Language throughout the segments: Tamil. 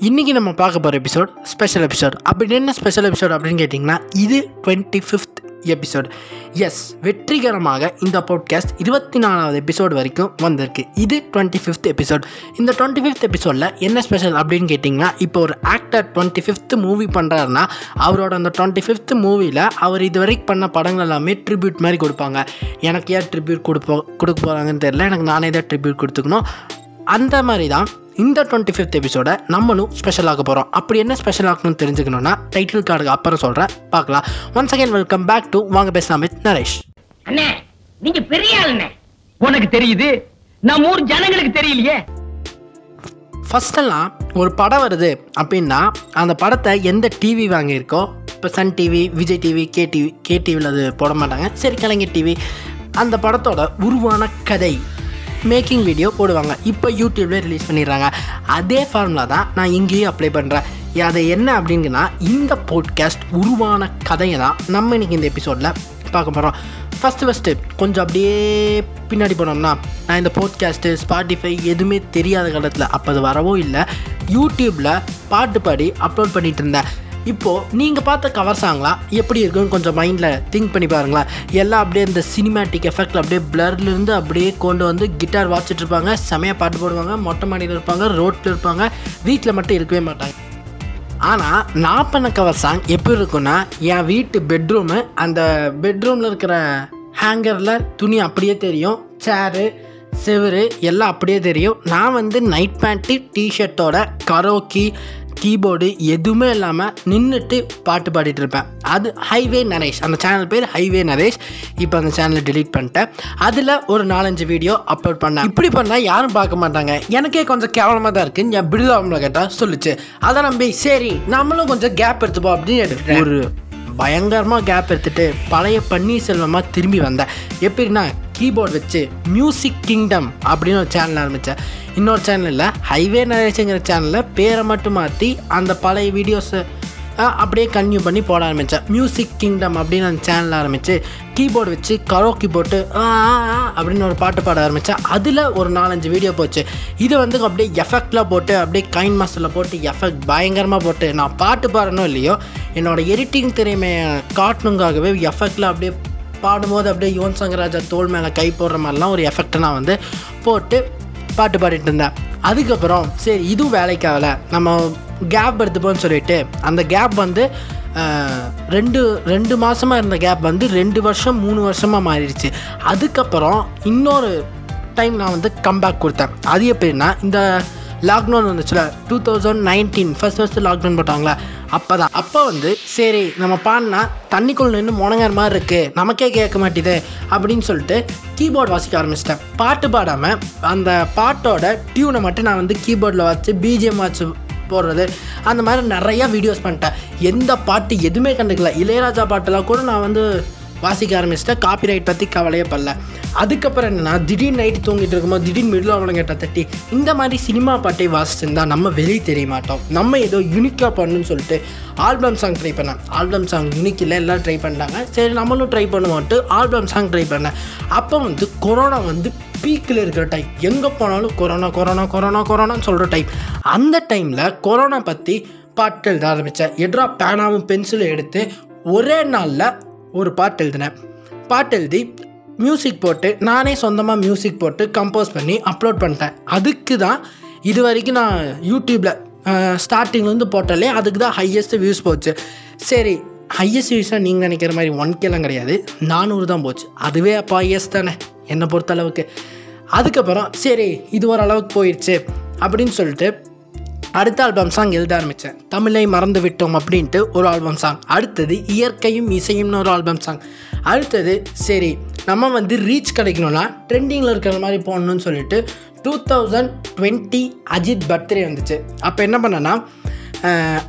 இன்றைக்கி நம்ம பார்க்க போகிற எபிசோட் ஸ்பெஷல் எபிசோட் அப்படி என்ன ஸ்பெஷல் எபிசோட் அப்படின்னு கேட்டிங்கன்னா இது டுவெண்ட்டி ஃபிஃப்த் எபிசோட் எஸ் வெற்றிகரமாக இந்த பாட்காஸ்ட் இருபத்தி நாலாவது எபிசோட் வரைக்கும் வந்திருக்கு. இது டுவெண்ட்டி ஃபிஃப்த் எபிசோட் இந்த டுவெண்ட்டி ஃபிஃப்த் எபிசோடில் என்ன ஸ்பெஷல் அப்படின்னு கேட்டிங்கன்னா இப்போ ஒரு ஆக்டர் டுவெண்ட்டி ஃபிஃப்த் மூவி பண்ணுறாருன்னா அவரோட அந்த டுவெண்ட்டி ஃபிஃப்த் மூவியில் அவர் இது வரைக்கும் பண்ண படங்கள் எல்லாமே ட்ரிபியூட் மாதிரி கொடுப்பாங்க. எனக்கு ஏன் ட்ரிபியூட் கொடுப்போ கொடுக்க போகிறாங்கன்னு தெரியல. எனக்கு நானே தான் ட்ரிபியூட் கொடுத்துக்கணும். அந்த மாதிரி தான் இந்த டுவெண்ட்டி ஃபிஃப்த் எபிசோட நம்மளும் ஸ்பெஷல் ஆக போகிறோம் அப்படி என்ன ஸ்பெஷல் ஆகணும்னு தெரிஞ்சுக்கணுன்னா டைட்டில் கார்டுக்கு அப்புறம் சொல்கிறேன் பார்க்கலாம். Once again welcome back to வாங்க பேசலாம் வித் நரேஷ் அண்ணே நீங்க பெரிய ஆளுண்ணே. உனக்கு தெரியுது? நம்ம ஊர் ஜனங்களுக்கு தெரியலையே. ஃபஸ்ட்டெல்லாம் ஒரு படம் வருது அப்படின்னா அந்த படத்தை எந்த டிவி வாங்கியிருக்கோ இப்போ Sun TV Vijay TV K TV K டிவியில் அது போட மாட்டாங்க. சரி கலைஞர் டிவி அந்த படத்தோட உருவான கதை மேக்கிங் வீடியோ போடுவாங்க. இப்போ யூடியூப்லேயே ரிலீஸ் பண்ணிடுறாங்க. அதே ஃபார்முலா தான் நான் இங்கேயும் அப்ளை பண்ணுறேன் அது என்ன அப்படிங்கன்னா இந்த போட்காஸ்ட் உருவான கதையை தான் நம்ம இன்றைக்கி இந்த எபிசோடில் பார்க்க போகிறோம் ஃபஸ்ட்டு ஃபஸ்ட்டு கொஞ்சம் அப்படியே பின்னாடி போனோம்னா நான் இந்த போட்காஸ்ட்டு ஸ்பாட்டிஃபை எதுவுமே தெரியாத காலத்தில் அப்போ அது வரவோ இல்லை. யூடியூப்பில் பாட்டு பாடி அப்லோட் பண்ணிகிட்டு இருந்தேன். இப்போது நீங்கள் பார்த்த கவர் சாங்லாம் எப்படி இருக்குன்னு கொஞ்சம் மைண்டில் திங்க் பண்ணி பாருங்களேன். எல்லாம் அப்படியே இந்த சினிமேட்டிக் எஃபெக்டில் அப்படியே பிளர்லேருந்து அப்படியே கொண்டு வந்து கிட்டார் வாசிச்சுட்டு இருப்பாங்க. செமையாக பாட்டு போடுவாங்க. மொட்டை மாடியில் இருப்பாங்க. ரோட்டில் இருப்பாங்க. வீட்டில் மட்டும் இருக்கவே மாட்டாங்க. ஆனால் நான் பண்ண கவர் சாங் எப்படி இருக்குன்னா என் வீட்டு பெட்ரூமு அந்த பெட்ரூமில் இருக்கிற ஹேங்கரில் துணி அப்படியே தெரியும். சேரு செவுரு எல்லாம் அப்படியே தெரியும். நான் வந்து நைட் பேண்ட்டு டிஷர்ட்டோட கரோக்கி கீபோர்டு எதுவுமே இல்லாமல் நின்றுட்டு பாட்டு பாடிட்டு இருப்பேன். அது ஹைவே நரேஷ் அந்த சேனல் பேர் ஹைவே நரேஷ் இப்போ அந்த சேனலை டிலீட் பண்ணிட்டேன். அதில் ஒரு நாலஞ்சு வீடியோ அப்லோட் பண்ணேன். இப்படி பண்ணால் யாரும் பார்க்க மாட்டாங்க. எனக்கே கொஞ்சம் கேவலமாக தான் இருக்குன்னு என் பிடிதாமல கேட்டால் சொல்லுச்சு. அதை நம்பி சரி நம்மளும் கொஞ்சம் கேப் எடுத்துப்போம் அப்படின்னு எடுத்துட்டேன். ஒரு பயங்கரமாக கேப் எடுத்துகிட்டு பழைய பன்னீர்செல்வமாக திரும்பி வந்தேன். எப்படின்னா கீபோர்டு வச்சு மியூசிக் கிங்டம் அப்படின்னு ஒரு சேனல் ஆரம்பித்தேன் இன்னொரு சேனலில் ஹைவே நரேஷுங்கிற சேனலில் பேரை மட்டும் மாற்றி அந்த பழைய வீடியோஸை அப்படியே கன்யூ பண்ணி போட ஆரம்பித்தேன் மியூசிக் கிங்டம் அப்படின்னு அந்த சேனல் ஆரம்பித்து கீபோர்டு வச்சு கரோக்கி போட்டு ஆ ஆ, ஆ அப்படின்னு ஒரு பாட்டு பாட ஆரம்பித்தேன் அதில் ஒரு நாலஞ்சு வீடியோ போச்சு. இது வந்து அப்படியே எஃபெக்டில் போட்டு அப்படியே கைன் மாஸ்டரில் போட்டு எஃபெக்ட் பயங்கரமாக போட்டு நான் பாட்டு பாடணும் இல்லையோ என்னோட எடிட்டிங் திறமையை காட்டணுங்காகவே எஃபெக்டில் அப்படியே பாடும்போது அப்படியே யுவன் சங்கர் ராஜா தோல் மேலே கை போடுற மாதிரிலாம் ஒரு எஃபெக்டை நான் வந்து போட்டு பாட்டு பாடிட்டு இருந்தேன். அதுக்கப்புறம் சரி இதுவும் வேலைக்கு ஆகலை. நம்ம கேப் எடுத்துப்போம்னு சொல்லிட்டு அந்த கேப் வந்து ரெண்டு ரெண்டு மாதமாக இருந்த கேப் வந்து ரெண்டு வருஷம் மூணு வருஷமாக மாறிடுச்சு. அதுக்கப்புறம் இன்னொரு டைம் நான் வந்து கம்பேக் கொடுத்தேன். அது எப்படின்னா இந்த லாக்டவுன் வந்துச்சுல two thousand nineteen first first lockdown போட்டாங்களா? அப்போ தான் அப்போ வந்து சரி நம்ம பாடினா தண்ணிக்குள் நின்று முணங்குற மாதிரி இருக்குது நமக்கே கேட்க மாட்டேது அப்படின்னு சொல்லிட்டு கீபோர்டு வாசிக்க ஆரம்பிச்சிட்டேன். பாட்டு பாடாமல் அந்த பாட்டோட டியூனை மட்டும் நான் வந்து கீபோர்டில் வச்சு பிஜிஎம் வச்சு போடுறது அந்த மாதிரி நிறையா வீடியோஸ் பண்ணிட்டேன். எந்த பாட்டு எதுவுமே கண்டுக்கல. இளையராஜா பாட்டெல்லாம் கூட நான் வந்து வாசிக்க ஆரம்பிச்சிட்டேன். காப்பிரைட் பற்றி கவலையே படல. அதுக்கப்புறம் என்னென்னா திடீர்னு நைட்டு தூங்கிட்டு இருக்கும்போது திடீர்னு மிடில் அவனை கேட்ட தட்டி இந்த மாதிரி சினிமா பாட்டை வாசிச்சிருந்தா நம்ம வெளியே தெரிய மாட்டோம். நம்ம ஏதோ யூனிக்காக பண்ணணும்னு சொல்லிட்டு ஆல்பம் சாங் ட்ரை பண்ணேன் ஆல்பம் சாங் யூனிக் இல்லை எல்லாம் ட்ரை பண்ணாங்க சரி நம்மளும் ட்ரை பண்ணுவோன்ட்டு ஆல்பம் சாங் ட்ரை பண்ணேன் அப்போ வந்து கொரோனா வந்து பீக்கில் இருக்கிற டைம் எங்கே போனாலும் கொரோனா கொரோனா கொரோனா கொரோனான்னு சொல்கிற டைம் அந்த டைமில் கொரோனா பற்றி பாட்டு எழுத ஆரம்பித்தேன் எட்ரா பேனாவும் பென்சிலும் எடுத்து ஒரே நாளில் ஒரு பாட்டு எழுதினேன். பாட்டு எழுதி மியூசிக் போட்டு நானே சொந்தமாக மியூசிக் போட்டு கம்போஸ் பண்ணி அப்லோட் பண்ணிட்டேன். அதுக்கு தான் இது வரைக்கும் நான் யூடியூப்பில் ஸ்டார்டிங்லேருந்து போட்டாலே அதுக்கு தான் ஹையஸ்ட் வியூஸ் போச்சு. சரி ஹையஸ்ட் வியூஸாக நீங்கள் நினைக்கிற மாதிரி ஒன் கேலாம் கிடையாது. நானூறு தான் போச்சு. அதுவே அப்போ ஹையஸ்ட் தானே என்னை பொறுத்த அளவுக்கு. அதுக்கப்புறம் சரி இது ஓரளவுக்கு போயிடுச்சு அப்படின்னு சொல்லிட்டு அடுத்த ஆல்பம் சாங் எழுத ஆரம்பித்தேன் தமிழை மறந்து விட்டோம் அப்படின்ட்டு ஒரு ஆல்பம் சாங் அடுத்தது இயற்கையும் இசையும்னு ஒரு ஆல்பம் சாங் அடுத்தது சரி நம்ம வந்து ரீச் கிடைக்கணும்னா ட்ரெண்டிங்கில் இருக்கிற மாதிரி போகணுன்னு சொல்லிட்டு two thousand twenty Ajith birthday வந்துச்சு. அப்போ என்ன பண்ணேன்னா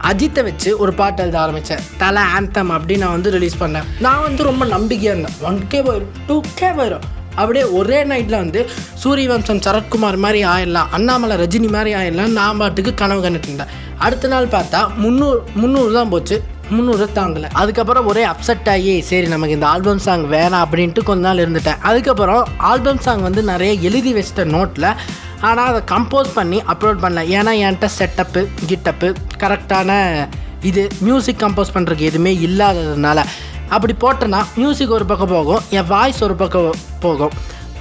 அஜித்தை வச்சு ஒரு பாட்டு எழுத ஆரம்பித்தேன் தலை ஆந்தம் அப்படின்னு நான் வந்து ரிலீஸ் பண்ணேன். நான் வந்து ரொம்ப நம்பிக்கையாக இருந்தேன். ஒன் கே வரும் டூ கே வரும் அப்படியே ஒரே நைட்டில் வந்து சூரியவம்சம் சரத்குமார் மாதிரி ஆயிடலாம் அண்ணாமலை ரஜினி மாதிரி ஆயிடலாம் நான் பாட்டுக்கு கனவு கண்டுட்டு இருந்தேன் அடுத்த நாள் பார்த்தா முந்நூறு முந்நூறு தான் போச்சு. முந்நூறு தாங்கலை. அதுக்கப்புறம் ஒரே அப்செட் ஆகி சரி நமக்கு இந்த ஆல்பம் சாங் வேணாம் அப்படின்ட்டு கொஞ்ச நாள் இருந்துட்டேன். அதுக்கப்புறம் ஆல்பம் சாங் வந்து நிறைய எழுதி வச்சிட்ட நோட்டில் ஆனால் அதை கம்போஸ் பண்ணி அப்லோட் பண்ணல. ஏன்னா என்கிட்ட செட்டப்பு கிட்டப்பு கரெக்டான இது மியூசிக் கம்போஸ் பண்ணுறதுக்கு எதுவுமே இல்லாததுனால. அப்படி போட்டேன்னா மியூசிக் ஒரு பக்கம் போகும் என் வாய்ஸ் ஒரு பக்கம் போகும்.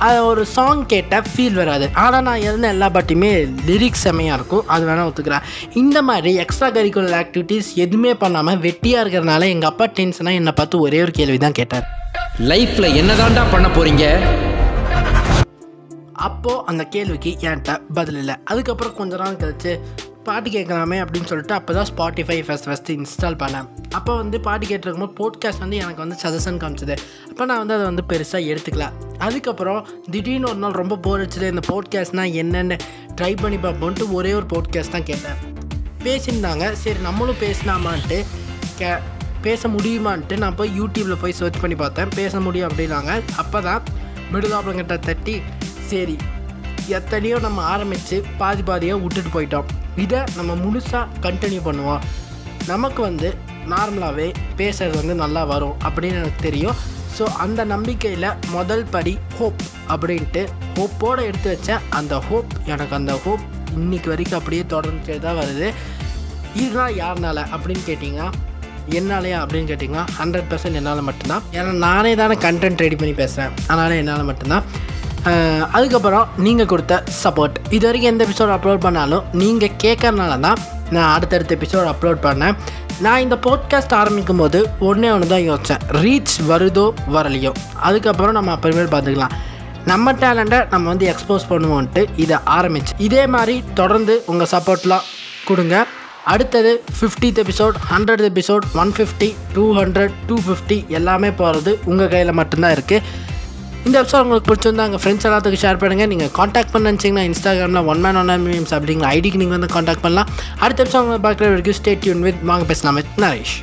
அது ஒரு சாங் கேட்ட ஃபீல் வராது. ஆனால் நான் எழுந்த எல்லா பாட்டையுமே லிரிக்ஸ் செம்மையாக இருக்கும். அது வேணால் ஒத்துக்கிறேன். இந்த மாதிரி எக்ஸ்ட்ரா கரிக்குலர் ஆக்டிவிட்டீஸ் எதுவுமே பண்ணாமல் வெட்டியாக இருக்கிறதுனால எங்கள் அப்பா டென்ஷனாக என்னை பார்த்து ஒரே ஒரு கேள்வி தான் கேட்டார். லைஃப்ல என்னதான்டா பண்ண போறீங்க? அப்போது அந்த கேள்விக்கு என்கிட்ட பதில் இல்லை. அதுக்கப்புறம் கொஞ்ச நாள் கழிச்சு பாட்டு கேட்கலாமே அப்படின்னு சொல்லிட்டு அப்போ தான் ஸ்பாட்டிஃபை ஃபஸ்ட் ஃபஸ்ட்டு இன்ஸ்டால் பண்ணேன். அப்போ வந்து பாட்டு கேட்டிருக்கும்போது போட்காஸ்ட் வந்து எனக்கு வந்து சஜஷன் காமிச்சது. அப்போ நான் வந்து அதை வந்து பெருசாக எடுத்துக்கல. அதுக்கப்புறம் திடீர்னு ஒரு நாள் ரொம்ப போர் அடிச்சது இந்த போட்காஸ்ட்னால் என்னென்னு ட்ரை பண்ணி பார்ப்போன்ட்டு ஒரே ஒரு போட்காஸ்ட் தான் கேட்டேன். பேசியிருந்தாங்க. சரி நம்மளும் பேசினாமான்ட்டு கே பேச முடியுமான்ட்டு நான் போய் யூடியூப்பில் போய் சர்ச் பண்ணி பார்த்தேன். பேச முடியும் அப்படின்னாங்க. அப்போ தான் மிடுதாப்பங்கிட்ட தட்டி சரி எத்தனையோ நம்ம ஆரம்பித்து பாதி பாதியாக விட்டுட்டு போயிட்டோம். இதை நம்ம முழுசாக கண்டினியூ பண்ணுவோம். நமக்கு வந்து நார்மலாகவே பேசுறது வந்து நல்லா வரும் அப்படின்னு எனக்கு தெரியும். ஸோ அந்த நம்பிக்கையில் முதல் படி ஹோப் அப்படின்ட்டு ஹோப்போடு எடுத்து வச்சேன் அந்த ஹோப் எனக்கு அந்த ஹோப் இன்னைக்கு வரைக்கும் அப்படியே தொடர்ந்துட்டே தான் வருது. இதுதான் யாருனால அப்படின்னு கேட்டிங்கன்னா என்னாலையா அப்படின்னு கேட்டிங்கன்னா ஹண்ட்ரட் பர்சன்ட் என்னால் மட்டும்தான். ஏன்னா நானே தானே கண்டென்ட் ரெடி பண்ணி பேசுகிறேன் அதனால் என்னால் மட்டும்தான். அதுக்கப்புறம் நீங்கள் கொடுத்த சப்போர்ட் இது வரைக்கும் எந்த எபிசோட் அப்லோட் பண்ணாலும் நீங்கள் கேட்கறனால தான் நான் அடுத்தடுத்த எபிசோட் அப்லோட் பண்ணேன். நான் இந்த போட்காஸ்ட் ஆரம்பிக்கும் போது ஒன்றே ஒன்று தான் யோசித்தேன் ரீச் வருதோ வரலையோ. அதுக்கப்புறம் நம்ம அப்புறமேல் பார்த்துக்கலாம். நம்ம டேலண்ட்டை நம்ம வந்து எக்ஸ்போஸ் பண்ணுவோன்ட்டு இதை ஆரம்பிச்சு. இதே மாதிரி தொடர்ந்து உங்கள் சப்போர்ட்லாம் கொடுங்க. அடுத்தது fiftieth episode hundred episode one fifty two hundred two fifty எல்லாமே போகிறது உங்கள் கையில் மட்டும்தான் இருக்குது இந்த எபிசோட் உங்களுக்கு பிடிச்சிருந்தா உங்கள் ஃப்ரெண்ட்ஸ் எல்லாத்துக்கும் ஷேர் பண்ணுங்கள் நீங்கள் காண்டாக்ட் பண்ண நினச்சிங்கன்னா இன்ஸ்டாகிராமில் ஒன் மேன் ஒன் மீம்ஸ் அப்படிங்கிற ஐடிக்கு நீங்கள் வந்து காண்டாக்ட் பண்ணலாம். அடுத்த எபிசோட் உங்களை பார்க்குற வரைக்கும் ஸ்டேட் யூன் வித் வாங்க பேசலாம். வித் நரேஷ்.